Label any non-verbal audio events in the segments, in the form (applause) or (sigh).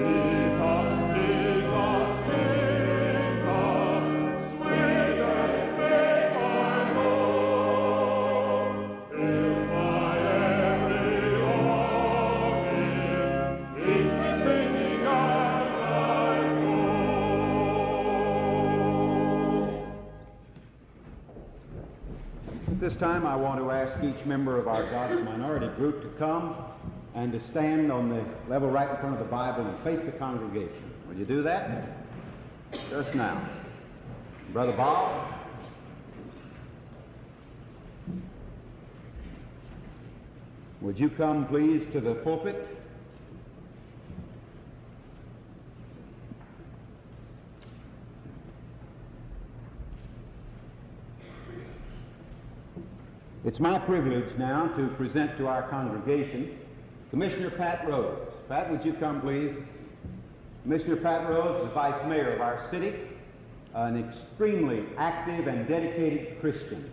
this time, I want to ask each member of our God's Minority group to come and to stand on the level right in front of the Bible and face the congregation. Will you do that? Just now. Brother Bob? Would you come, please, to the pulpit? It's my privilege now to present to our congregation Commissioner Pat Rose. Pat, would you come, please? Commissioner Pat Rose, the Vice Mayor of our city, an extremely active and dedicated Christian,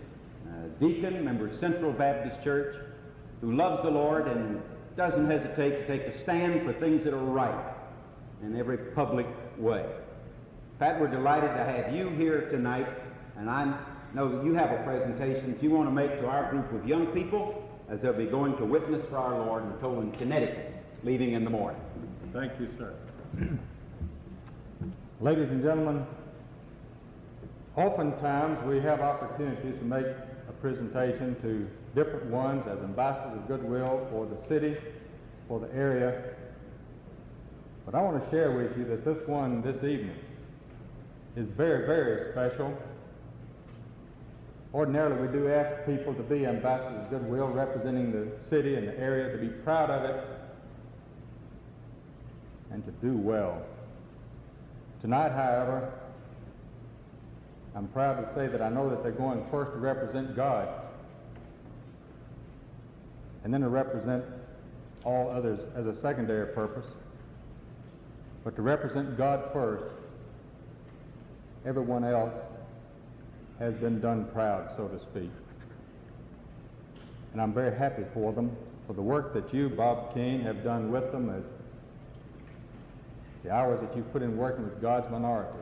deacon, member of Central Baptist Church, who loves the Lord and doesn't hesitate to take a stand for things that are right in every public way. Pat, we're delighted to have you here tonight, and I'm know you have a presentation that you want to make to our group of young people as they'll be going to witness for our Lord in Tolland, Connecticut, leaving in the morning. Thank you, sir. Ladies and gentlemen, oftentimes we have opportunities to make a presentation to different ones as ambassadors of goodwill for the city, for the area. But I want to share with you that this one this evening is very, very special Ordinarily, we do ask people to be ambassadors of goodwill, representing the city and the area, to be proud of it, and to do well. Tonight, however, I'm proud to say that I know that they're going first to represent God, and then to represent all others as a secondary purpose. But to represent God first, everyone else has been done proud, so to speak. And I'm very happy for them, for the work that you, Bob King, have done with them, as the hours that you've put in working with God's minority.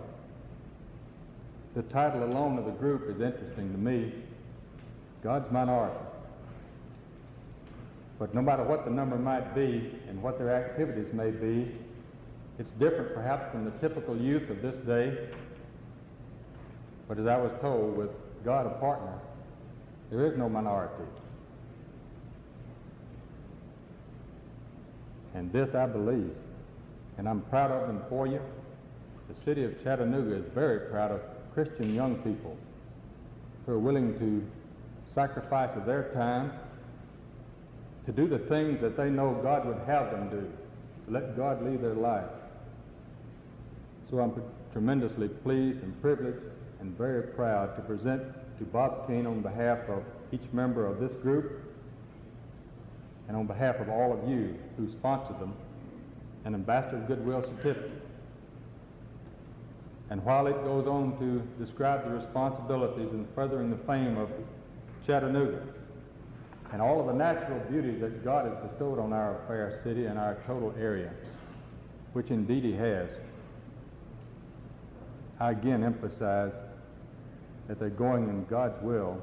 The title alone of the group is interesting to me, God's minority. But no matter what the number might be and what their activities may be, it's different perhaps from the typical youth of this day. But as I was told, with God a partner, there is no minority. And this I believe, and I'm proud of them for you. The city of Chattanooga is very proud of Christian young people who are willing to sacrifice of their time to do the things that they know God would have them do, to let God lead their life. So I'm tremendously pleased and privileged and very proud to present to Bob King on behalf of each member of this group and on behalf of all of you who sponsored them an Ambassador of Goodwill certificate. And while it goes on to describe the responsibilities in furthering the fame of Chattanooga and all of the natural beauty that God has bestowed on our fair city and our total area, which indeed He has, I again emphasize that they're going in God's will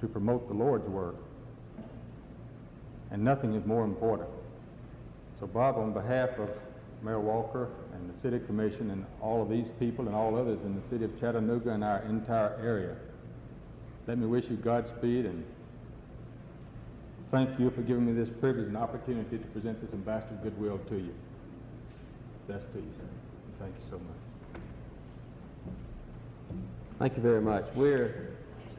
to promote the Lord's work. And nothing is more important. So, Bob, on behalf of Mayor Walker and the City Commission and all of these people and all others in the city of Chattanooga and our entire area, let me wish you Godspeed and thank you for giving me this privilege and opportunity to present this ambassador of goodwill to you. Best to you, sir. Thank you so much. Thank you very much. We're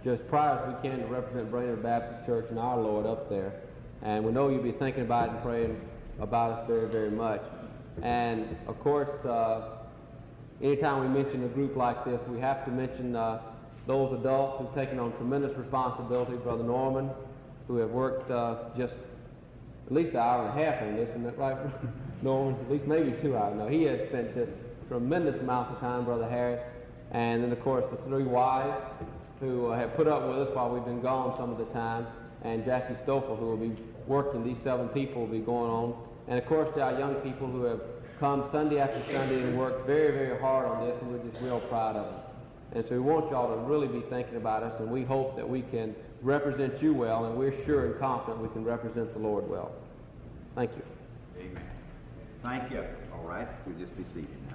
just proud as we can to represent Brainerd Baptist Church and our Lord up there. And we know you'll be thinking about it and praying about us very, very much. And of course, uh, anytime we mention a group like this, we have to mention uh, those adults who've taken on tremendous responsibility. Brother Norman, who have worked uh, just at least an hour and a half on this, isn't that right, (laughs) Norman? At least maybe two hours. No, he has spent just tremendous amounts of time, Brother Harry. And then, of course, the three wives who uh, have put up with us while we've been gone some of the time, and Jackie Stoffel, who will be working. These seven people will be going on. And, of course, to our young people who have come Sunday after Sunday and worked very, very hard on this, and we're just real proud of them. And so we want y'all to really be thinking about us, and we hope that we can represent you well, and we're sure and confident we can represent the Lord well. Thank you. Amen. Thank you. All right, we'll just be seated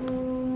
Mm-hmm.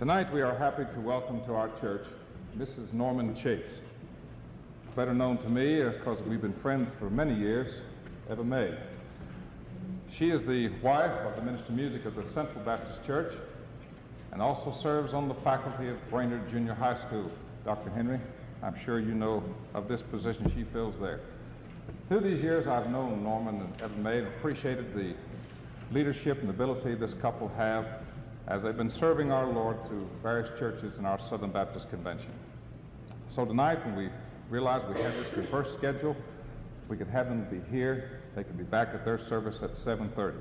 Tonight we are happy to welcome to our church Mrs. Norman Chase, better known to me as because we've been friends for many years, Eva. She is the wife of the Minister of Music of the Central Baptist Church and also serves on the faculty of Brainerd Junior High School. Dr. Henry, I'm sure you know of this position she fills there. Through these years, I've known Norman and Eva May and appreciated the leadership and ability this couple have as they've been serving our Lord through various churches in our Southern Baptist Convention. So tonight, when we realized we had this reverse schedule, we could have them be here, they could be back at their service at 7.30.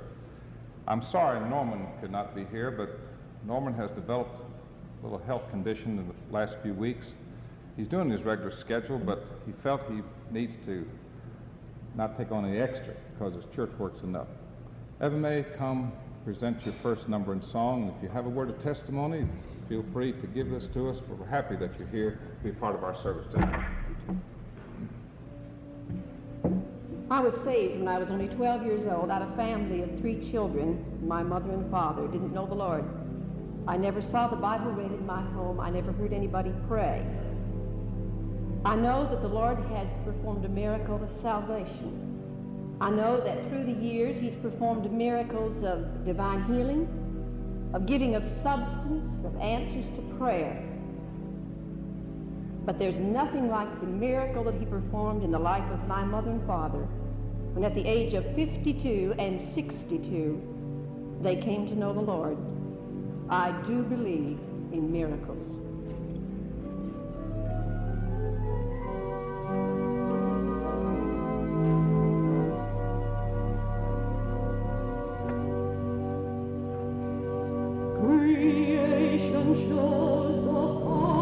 I'm sorry Norman could not be here, but Norman has developed a little health condition in the last few weeks. He's doing his regular schedule, but he felt he needs to not take on any extra because his church works enough. Eva May, come present your first number in song. If you have a word of testimony, feel free to give this to us. We're happy that you're here to be part of our service tonight. I was saved when I was only 12 years old out of a family of three children. My mother and father didn't know the Lord. I never saw the Bible read in my home. I never heard anybody pray. I know that the Lord has performed a miracle of salvation. I know that through the years he's performed miracles of divine healing, of giving of substance, of answers to prayer. But there's nothing like the miracle that he performed in the life of my mother and father when at the age of 52 and 62 they came to know the Lord. I do believe in miracles. Shows the.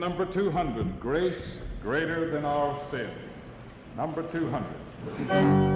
Number 200, Grace Greater Than Our Sin. Number 200.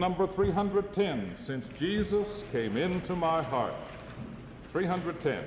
Number 310, Since Jesus Came Into My Heart. 310.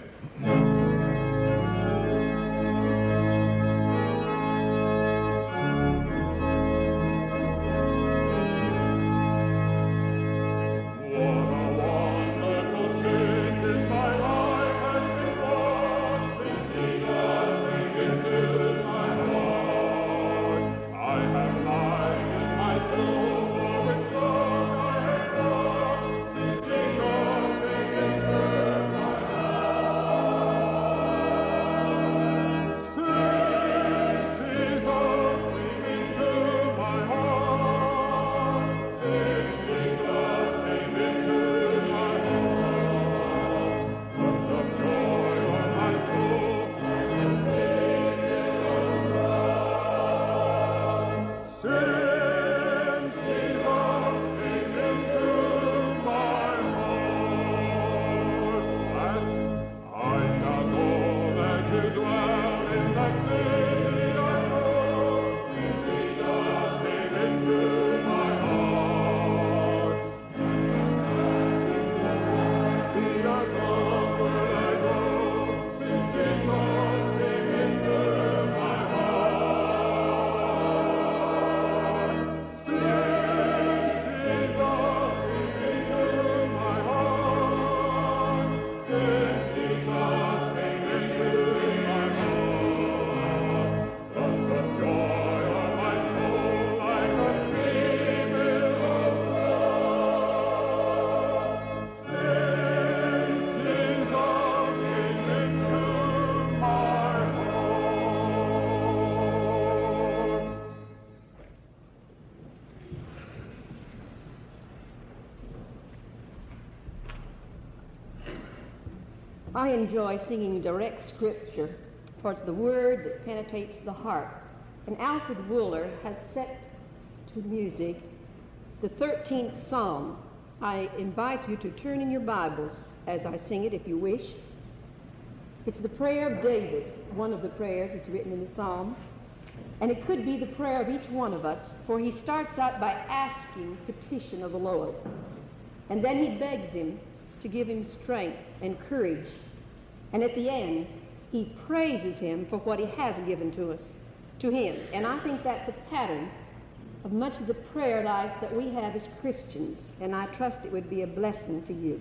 I enjoy singing direct scripture, it's the word that penetrates the heart. And Alfred Wooler has set to music the 13th Psalm. I invite you to turn in your Bibles as I sing it if you wish. It's the prayer of David, one of the prayers that's written in the Psalms. And it could be the prayer of each one of us, for he starts out by asking petition of the Lord. And then he begs him to give him strength and courage. And at the end, he praises him for what he has given to us, to him. And I think that's a pattern of much of the prayer life that we have as Christians. And I trust it would be a blessing to you.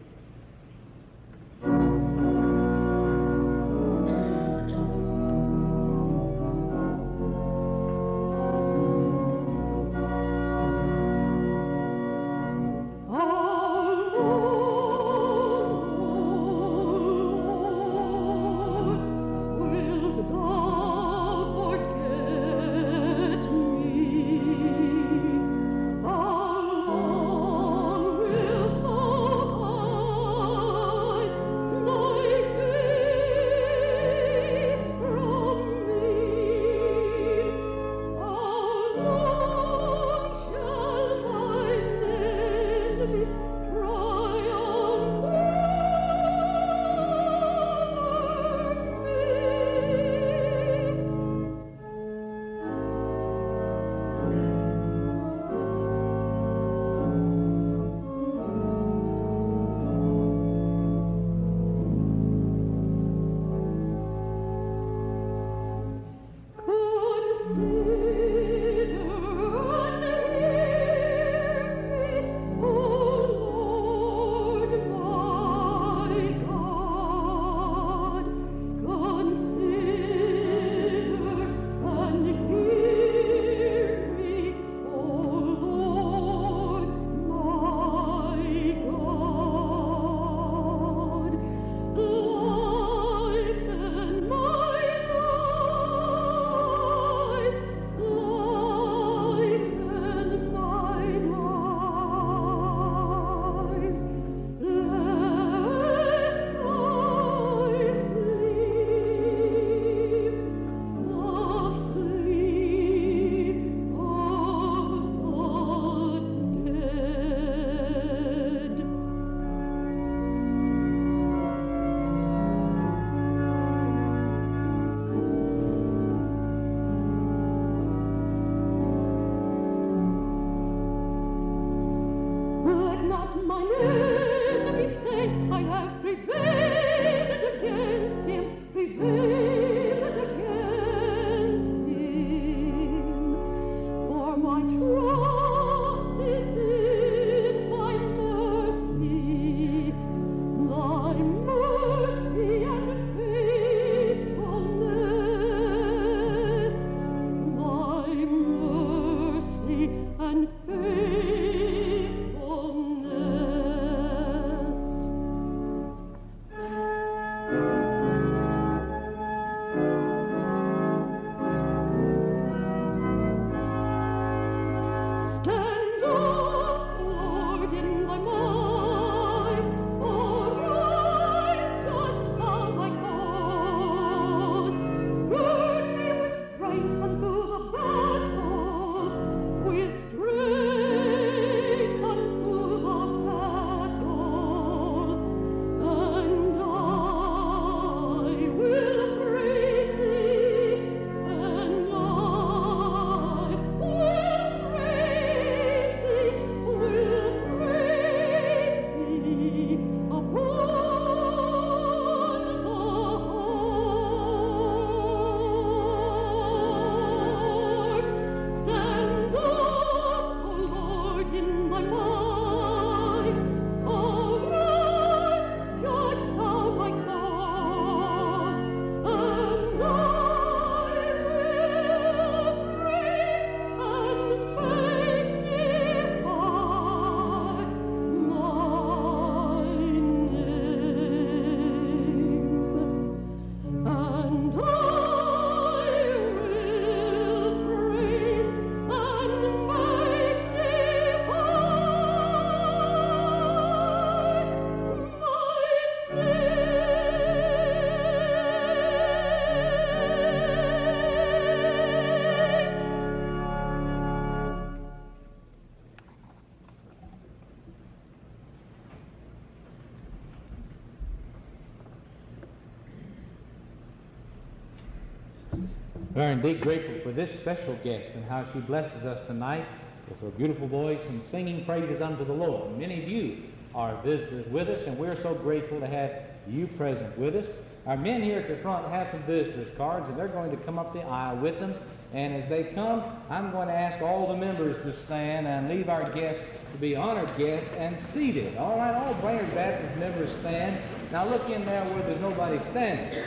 Are indeed grateful for this special guest and how she blesses us tonight with her beautiful voice and singing praises unto the Lord. Many of you are visitors with us, and we're so grateful to have you present with us. Our men here at the front have some visitors cards, and they're going to come up the aisle with them. And as they come, I'm going to ask all the members to stand and leave our guests to be honored guests and seated. All right, all Brainerd Baptist members stand. Now look in there where there's nobody standing.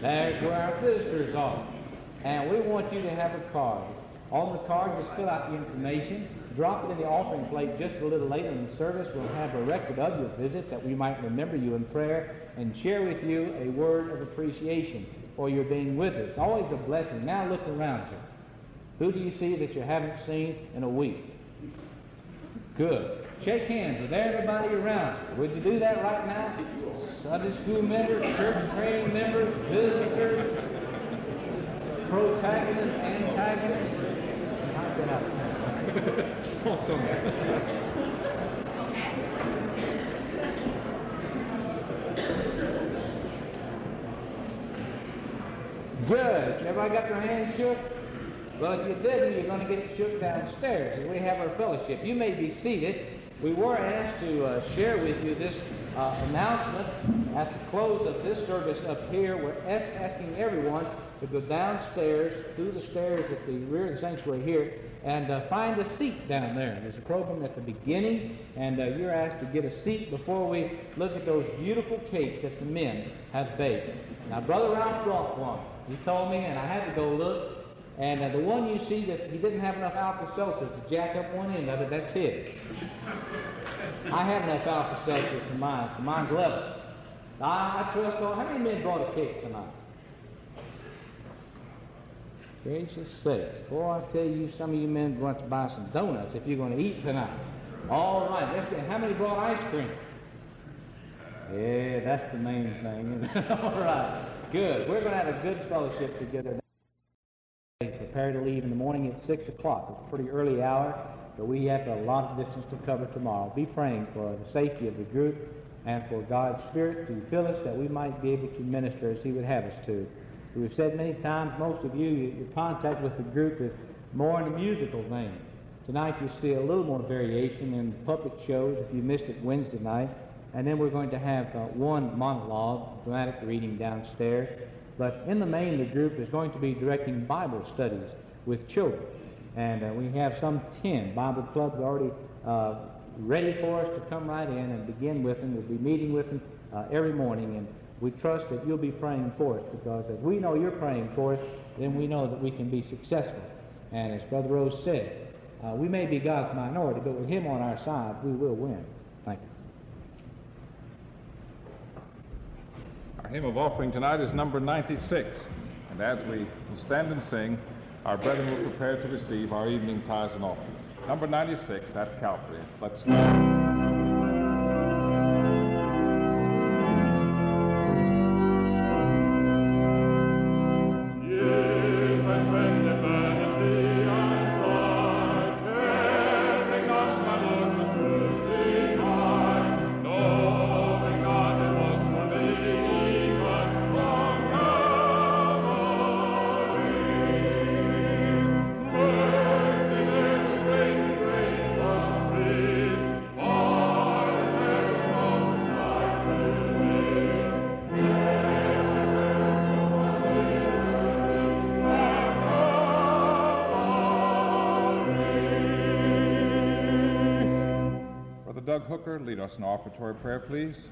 There's where our visitors are. And we want you to have a card. On the card, just fill out the information, drop it in the offering plate just a little later in the service. We'll have a record of your visit that we might remember you in prayer and share with you a word of appreciation for your being with us. Always a blessing. Now look around you. Who do you see that you haven't seen in a week? Good. Shake hands with everybody around you. Would you do that right now? Sunday school members, church training members, visitors, protagonists, antagonists. (laughs) How's that out of time? awesome. Good. Everybody got their hands shook? Well, if you didn't, you're going to get it shook downstairs as we have our fellowship. You may be seated. We were asked to uh, share with you this uh, announcement at the close of this service up here. We're asking everyone to go downstairs through the stairs at the rear of the sanctuary here and uh, find a seat down there. There's a program at the beginning, and uh, you're asked to get a seat before we look at those beautiful cakes that the men have baked. Now, Brother Ralph brought one. He told me, and I had to go look. And uh, the one you see that he didn't have enough alka seltzer to jack up one end of it, that's his. (laughs) I have enough alka seltzer for mine, so mine's level. I, I trust all. How many men brought a cake tonight? Gracious sakes. Boy, I tell you, some of you men want to buy some donuts if you're going to eat tonight. All right, let's get, how many brought ice cream? Yeah, that's the main thing. (laughs) All right, good. We're going to have a good fellowship together. Prepare to leave in the morning at 6 o'clock. It's a pretty early hour, but we have a lot of distance to cover tomorrow. Be praying for the safety of the group and for God's Spirit to fill us that we might be able to minister as He would have us to. We've said many times, most of you, your contact with the group is more in the musical vein. Tonight you see a little more variation in public shows if you missed it Wednesday night. And then we're going to have uh, one monologue, dramatic reading downstairs. But in the main, the group is going to be directing Bible studies with children. And uh, we have some 10 Bible clubs already uh, ready for us to come right in and begin with them. We'll be meeting with them uh, every morning. And we trust that you'll be praying for us because as we know you're praying for us, then we know that we can be successful. And as Brother Rose said, uh, we may be God's minority, but with Him on our side, we will win. Thank you. Our hymn of offering tonight is number 96. And as we stand and sing, our brethren will prepare to receive our evening tithes and offerings. Number 96 at Calvary. Let's stand. Us in offertory prayer, please.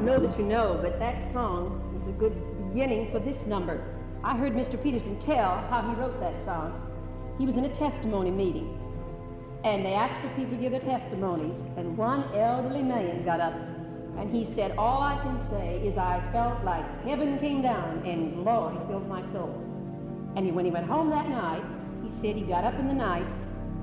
Know that you know, but that song is a good beginning for this number. I heard Mr. Peterson tell how he wrote that song. He was in a testimony meeting, and they asked for people to give their testimonies, and one elderly man got up and he said, All I can say is I felt like heaven came down and glory filled my soul. And he, when he went home that night, he said he got up in the night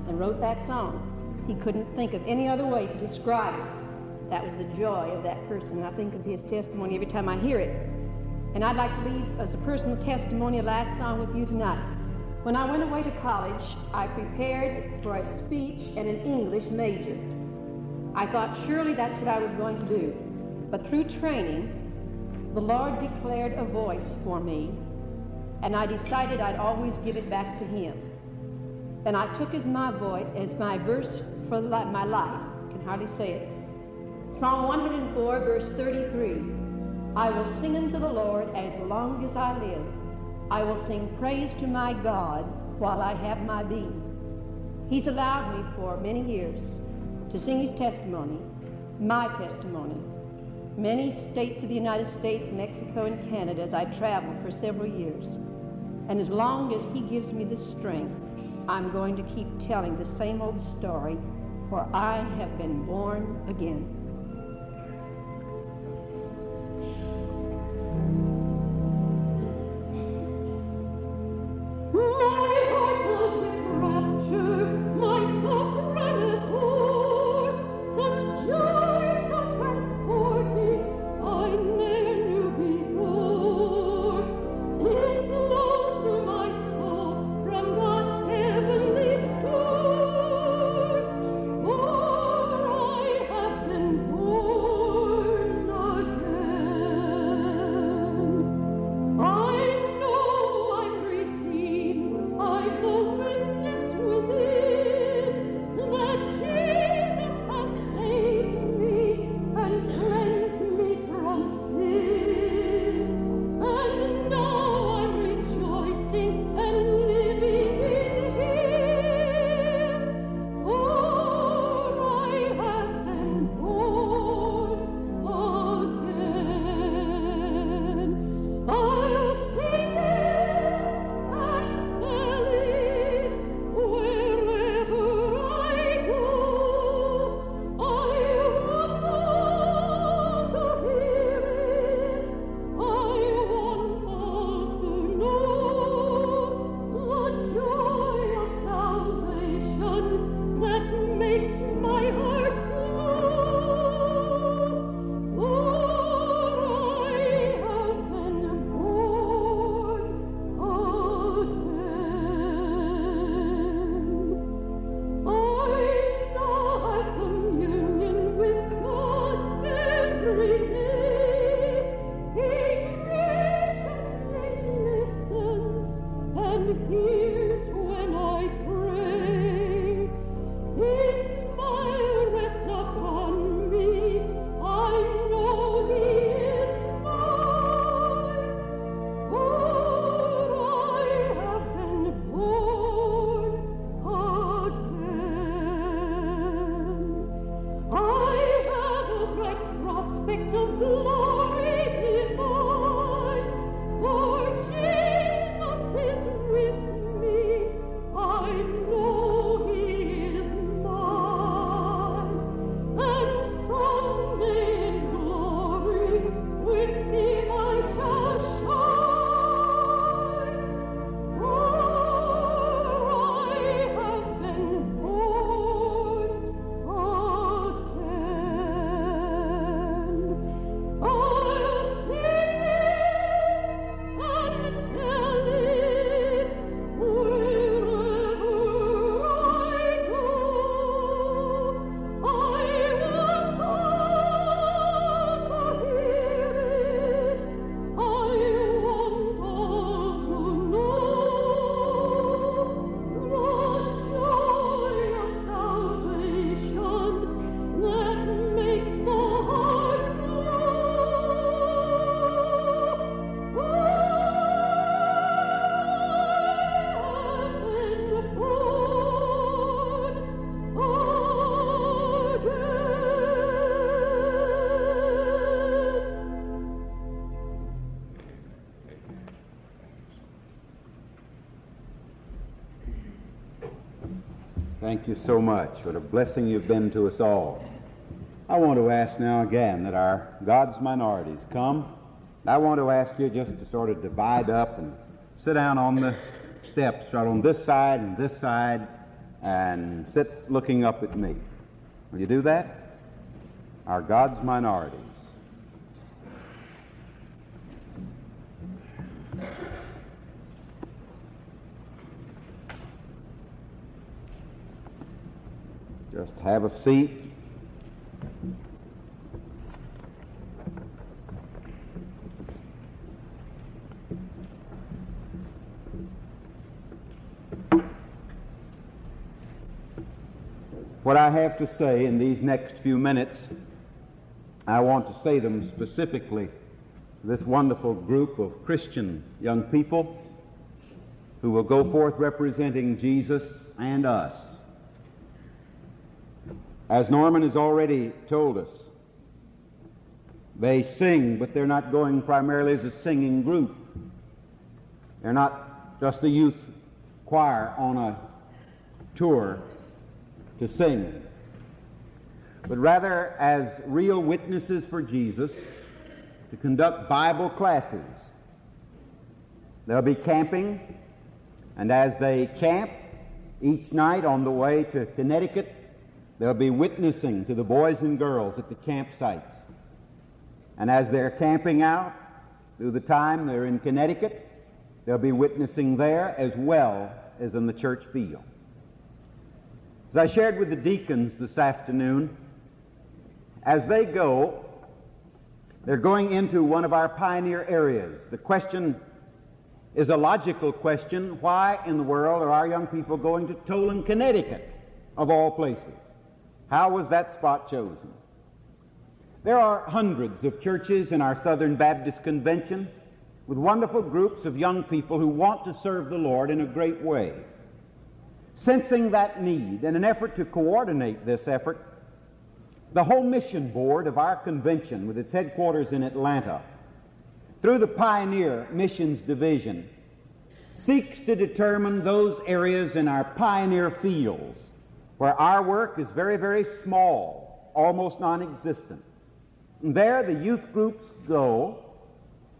and wrote that song. He couldn't think of any other way to describe it. That was the joy of that person. I think of his testimony every time I hear it. And I'd like to leave as a personal testimony a last song with you tonight. When I went away to college, I prepared for a speech and an English major. I thought surely that's what I was going to do. But through training, the Lord declared a voice for me, and I decided I'd always give it back to Him. And I took as my voice, as my verse for my life, can hardly say it. Psalm 104, verse 33. I will sing unto the Lord as long as I live. I will sing praise to my God while I have my being. He's allowed me for many years to sing his testimony, my testimony. Many states of the United States, Mexico, and Canada as I traveled for several years. And as long as he gives me the strength, I'm going to keep telling the same old story, for I have been born again. You so much. What a blessing you've been to us all. I want to ask now again that our God's minorities come. I want to ask you just to sort of divide up and sit down on the steps, right on this side and this side, and sit looking up at me. Will you do that? Our God's minorities. Just have a seat. What I have to say in these next few minutes, I want to say them specifically to this wonderful group of Christian young people who will go forth representing Jesus and us. As Norman has already told us, they sing, but they're not going primarily as a singing group. They're not just a youth choir on a tour to sing, but rather as real witnesses for Jesus to conduct Bible classes. They'll be camping, and as they camp each night on the way to Connecticut, they'll be witnessing to the boys and girls at the campsites. And as they're camping out through the time they're in Connecticut, they'll be witnessing there as well as in the church field. As I shared with the deacons this afternoon, as they go, they're going into one of our pioneer areas. The question is a logical question. Why in the world are our young people going to Tolland, Connecticut, of all places? How was that spot chosen? There are hundreds of churches in our Southern Baptist Convention with wonderful groups of young people who want to serve the Lord in a great way. Sensing that need, in an effort to coordinate this effort, the whole mission board of our convention, with its headquarters in Atlanta, through the Pioneer Missions Division, seeks to determine those areas in our pioneer fields where our work is very, very small, almost non existent. There, the youth groups go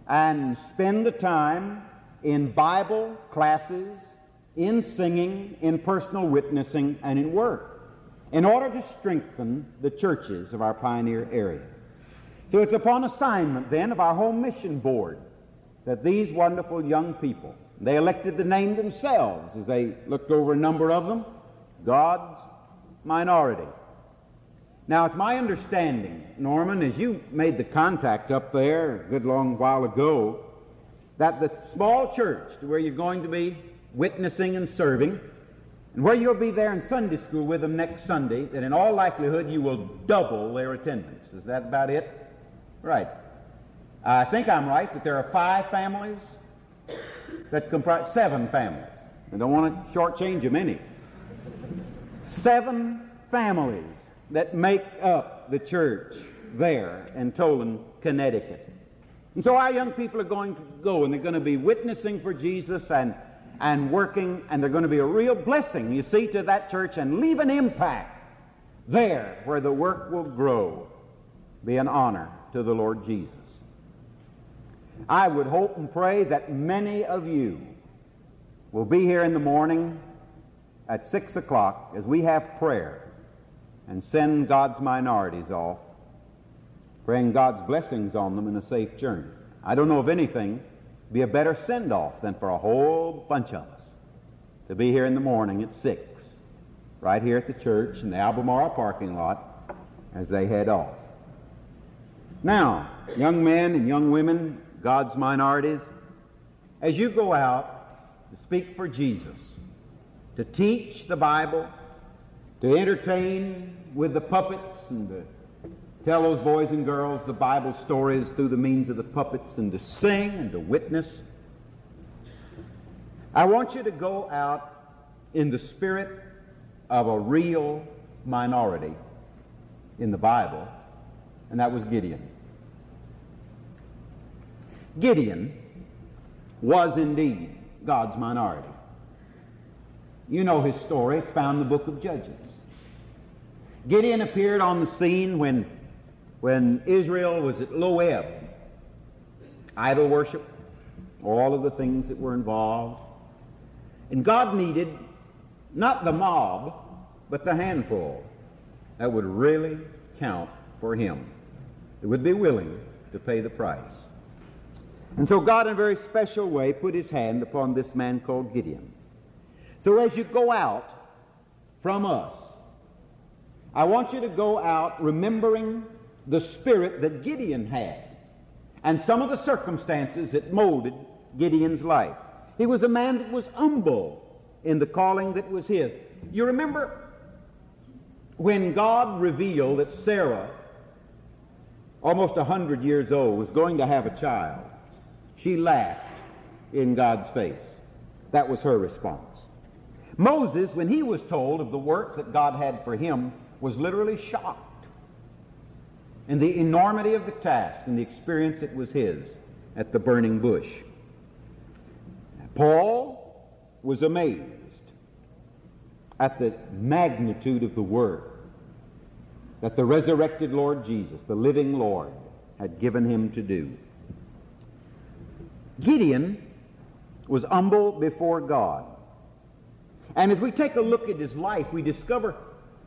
and spend the time in Bible classes in singing, in personal witnessing, and in work in order to strengthen the churches of our pioneer area. So it's upon assignment then of our home mission board that these wonderful young people, they elected the name themselves as they looked over a number of them, God's minority. Now, it's my understanding, Norman, as you made the contact up there a good long while ago, that the small church to where you're going to be witnessing and serving, and where you'll be there in Sunday school with them next Sunday, that in all likelihood you will double their attendance. Is that about it? Right. I think I'm right that there are five families that comprise seven families. I don't want to shortchange them any. Seven families that make up the church there in Tolland, Connecticut. And so our young people are going to go and they're going to be witnessing for Jesus and and working, and they're going to be a real blessing, you see, to that church and leave an impact there where the work will grow, be an honor to the Lord Jesus. I would hope and pray that many of you will be here in the morning at 6 o'clock as we have prayer and send God's minorities off, praying God's blessings on them in a safe journey. I don't know of anything be a better send off than for a whole bunch of us to be here in the morning at 6, right here at the church in the Albemarle parking lot as they head off. Now, young men and young women, God's minorities, as you go out to speak for Jesus, to teach the Bible, to entertain with the puppets and the tell those boys and girls the Bible stories through the means of the puppets and to sing and to witness. I want you to go out in the spirit of a real minority in the Bible, and that was Gideon. Gideon was indeed God's minority. You know his story. It's found in the book of Judges. Gideon appeared on the scene when, when Israel was at low ebb. Idol worship, all of the things that were involved. And God needed not the mob, but the handful that would really count for him, that would be willing to pay the price. And so God, in a very special way, put his hand upon this man called Gideon. So as you go out from us, I want you to go out remembering the spirit that Gideon had and some of the circumstances that molded Gideon's life. He was a man that was humble in the calling that was his. You remember when God revealed that Sarah, almost a hundred years old, was going to have a child, she laughed in God's face. That was her response. Moses, when he was told of the work that God had for him, was literally shocked in the enormity of the task and the experience that was his at the burning bush. Paul was amazed at the magnitude of the work that the resurrected Lord Jesus, the living Lord, had given him to do. Gideon was humble before God. And as we take a look at his life, we discover,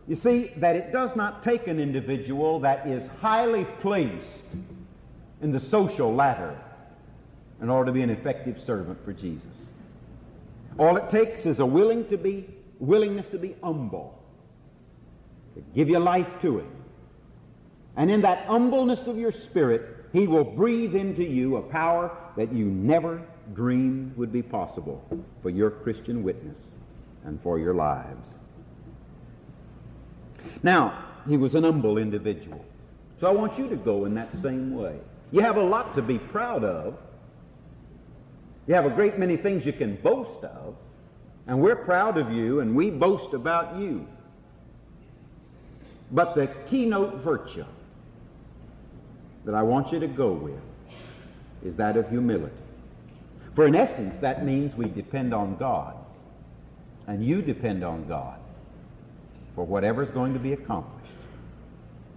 you see, that it does not take an individual that is highly placed in the social ladder in order to be an effective servant for Jesus. All it takes is a willing to be, willingness to be humble, to give your life to Him. And in that humbleness of your spirit, He will breathe into you a power that you never dreamed would be possible for your Christian witness and for your lives. Now, he was an humble individual. So I want you to go in that same way. You have a lot to be proud of. You have a great many things you can boast of. And we're proud of you and we boast about you. But the keynote virtue that I want you to go with is that of humility. For in essence, that means we depend on God. And you depend on God for whatever is going to be accomplished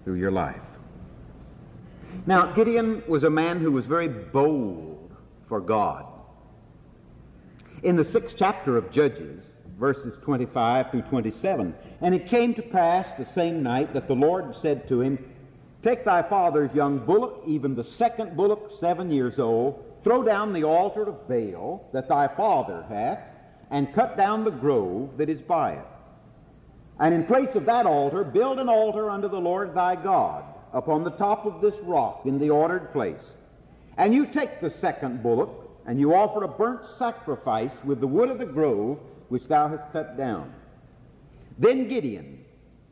through your life. Now, Gideon was a man who was very bold for God. In the sixth chapter of Judges, verses 25 through 27, and it came to pass the same night that the Lord said to him, Take thy father's young bullock, even the second bullock, seven years old, throw down the altar of Baal that thy father hath, and cut down the grove that is by it. And in place of that altar, build an altar unto the Lord thy God upon the top of this rock in the ordered place. And you take the second bullock, and you offer a burnt sacrifice with the wood of the grove which thou hast cut down. Then Gideon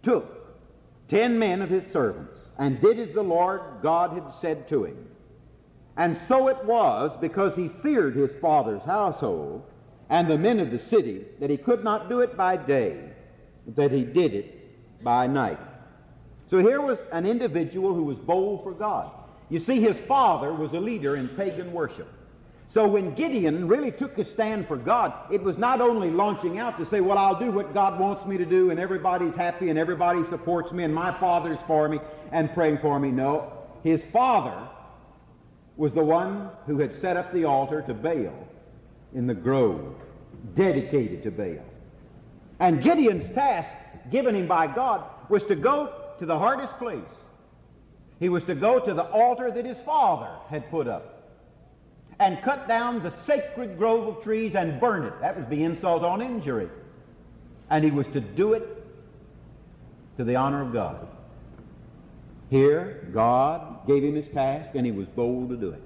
took ten men of his servants, and did as the Lord God had said to him. And so it was, because he feared his father's household and the men of the city, that he could not do it by day, but that he did it by night. So here was an individual who was bold for God. You see, his father was a leader in pagan worship. So when Gideon really took a stand for God, it was not only launching out to say, Well, I'll do what God wants me to do, and everybody's happy, and everybody supports me, and my father's for me, and praying for me. No, his father was the one who had set up the altar to Baal in the grove, dedicated to Baal. And Gideon's task given him by God was to go to the hardest place. He was to go to the altar that his father had put up and cut down the sacred grove of trees and burn it. That was the insult on injury. And he was to do it to the honor of God. Here, God gave him his task, and he was bold to do it.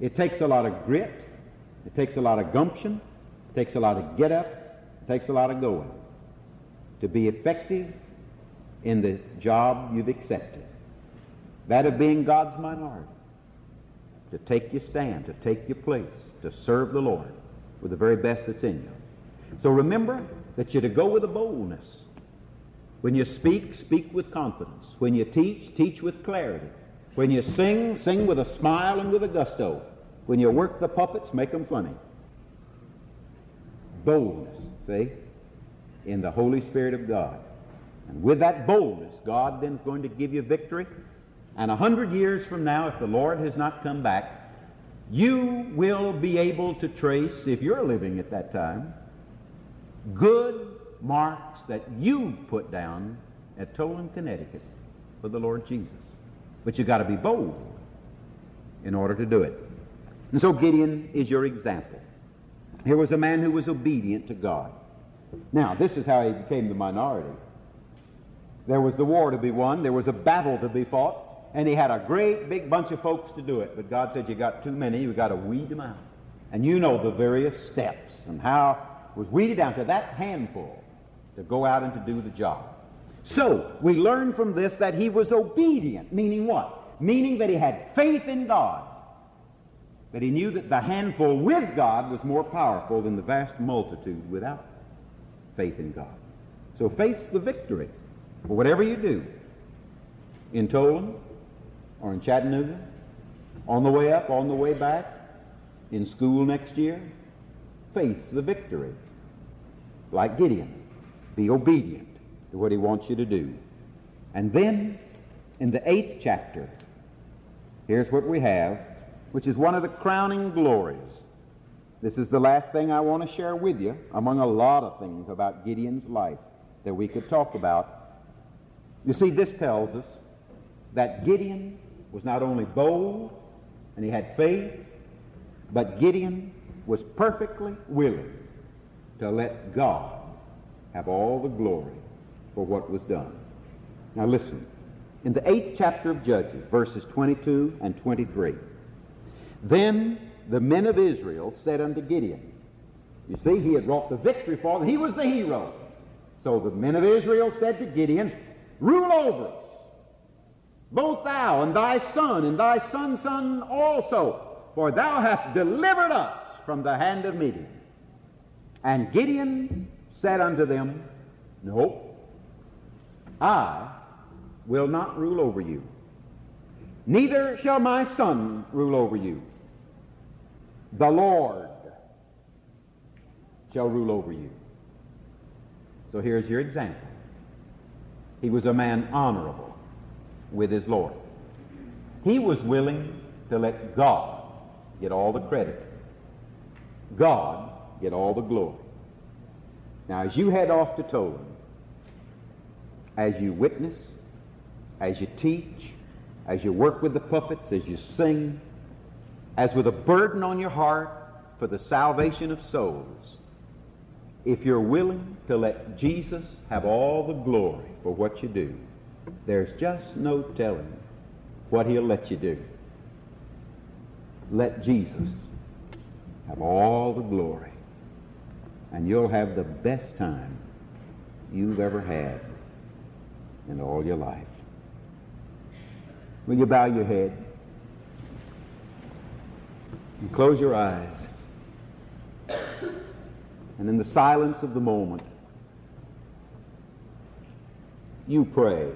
It takes a lot of grit, it takes a lot of gumption, it takes a lot of get up, it takes a lot of going to be effective in the job you've accepted. That of being God's minority. To take your stand, to take your place, to serve the Lord with the very best that's in you. So remember that you're to go with a boldness. When you speak, speak with confidence. When you teach, teach with clarity. When you sing, sing with a smile and with a gusto. When you work the puppets, make them funny. boldness, see, in the Holy Spirit of God. And with that boldness, God then is going to give you victory. And a hundred years from now, if the Lord has not come back, you will be able to trace, if you're living at that time, good marks that you've put down at Tolland, Connecticut for the Lord Jesus. But you've got to be bold in order to do it. And so Gideon is your example. Here was a man who was obedient to God. Now, this is how he became the minority. There was the war to be won, there was a battle to be fought, and he had a great big bunch of folks to do it. But God said, You got too many, you got to weed them out. And you know the various steps and how it was weeded down to that handful to go out and to do the job. So, we learn from this that he was obedient, meaning what? Meaning that he had faith in God. That he knew that the handful with God was more powerful than the vast multitude without faith in God. So faith's the victory for whatever you do in Tolland or in Chattanooga, on the way up, on the way back, in school next year. Faith's the victory. Like Gideon, be obedient to what he wants you to do. And then, in the eighth chapter, here's what we have, which is one of the crowning glories. This is the last thing I want to share with you, among a lot of things about Gideon's life that we could talk about. You see, this tells us that Gideon was not only bold and he had faith, but Gideon was perfectly willing to let God have all the glory for what was done. Now listen, in the eighth chapter of Judges, verses 22 and 23, then the men of Israel said unto Gideon, You see, he had wrought the victory for them. He was the hero. So the men of Israel said to Gideon, Rule over us both thou and thy son and thy son's son also, for thou hast delivered us from the hand of Midian. And Gideon said unto them, No, I will not rule over you, neither shall my son rule over you. The Lord shall rule over you. So here's your example. He was a man honorable with his Lord. He was willing to let God get all the credit, God get all the glory. Now, as you head off to Tolland, as you witness, as you teach, as you work with the puppets, as you sing, as with a burden on your heart for the salvation of souls, if you're willing to let Jesus have all the glory for what you do, there's just no telling what he'll let you do. Let Jesus have all the glory, and you'll have the best time you've ever had in all your life. Will you bow your head and close your eyes? And in the silence of the moment, you pray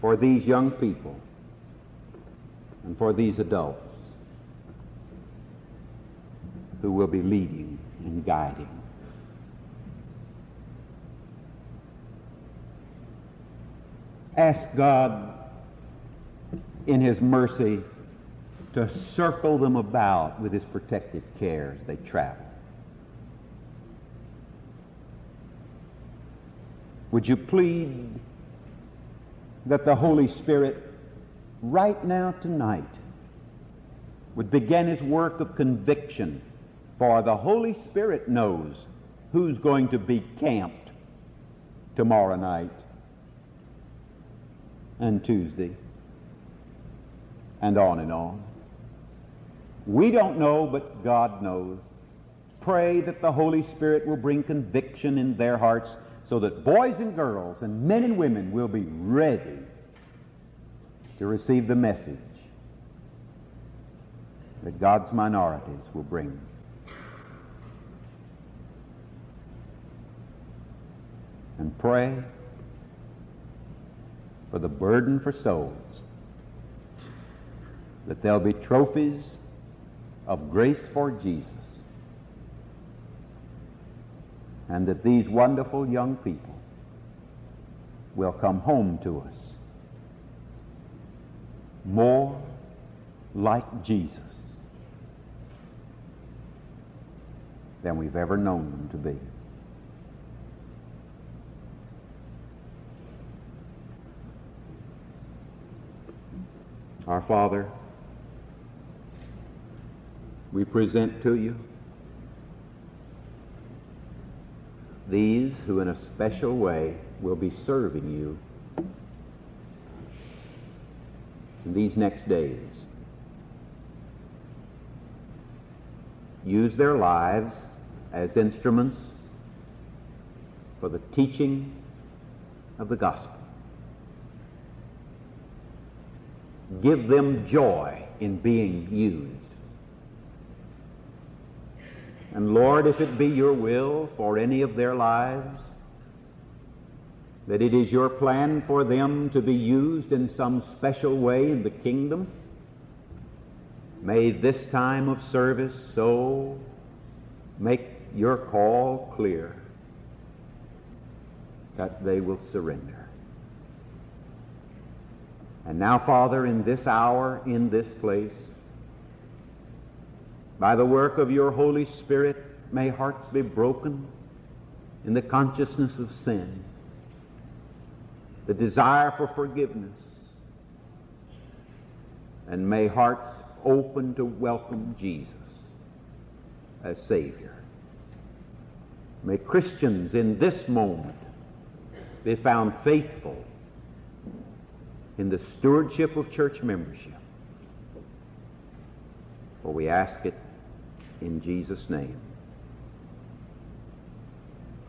for these young people and for these adults who will be leading and guiding. Ask God in His mercy to circle them about with His protective care as they travel. Would you plead that the Holy Spirit right now tonight would begin his work of conviction, for the Holy Spirit knows who's going to be camped tomorrow night and Tuesday and on and on. We don't know, but God knows. Pray that the Holy Spirit will bring conviction in their hearts so that boys and girls and men and women will be ready to receive the message that God's minorities will bring. And pray for the burden for souls, that there'll be trophies of grace for Jesus and that these wonderful young people will come home to us more like Jesus than we've ever known them to be. Our Father, we present to you these who, in a special way, will be serving you in these next days. Use their lives as instruments for the teaching of the gospel. Give them joy in being used. And Lord, if it be your will for any of their lives, that it is your plan for them to be used in some special way in the kingdom, may this time of service so make your call clear that they will surrender. And now, Father, in this hour, in this place, by the work of your Holy Spirit, may hearts be broken in the consciousness of sin, the desire for forgiveness, and may hearts open to welcome Jesus as Savior. May Christians in this moment be found faithful in the stewardship of church membership. For we ask it in Jesus' name.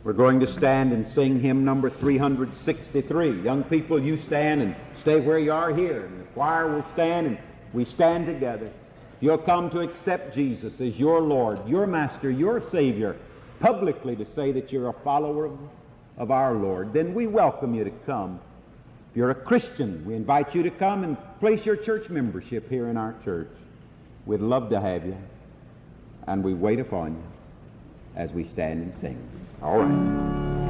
We're going to stand and sing hymn number 363. Young people, you stand and stay where you are here. And the choir will stand and we stand together. If you'll come to accept Jesus as your Lord, your Master, your Savior, publicly to say that you're a follower of, of our Lord, then we welcome you to come. If you're a Christian, we invite you to come and place your church membership here in our church. We'd love to have you, and we wait upon you as we stand and sing. All right.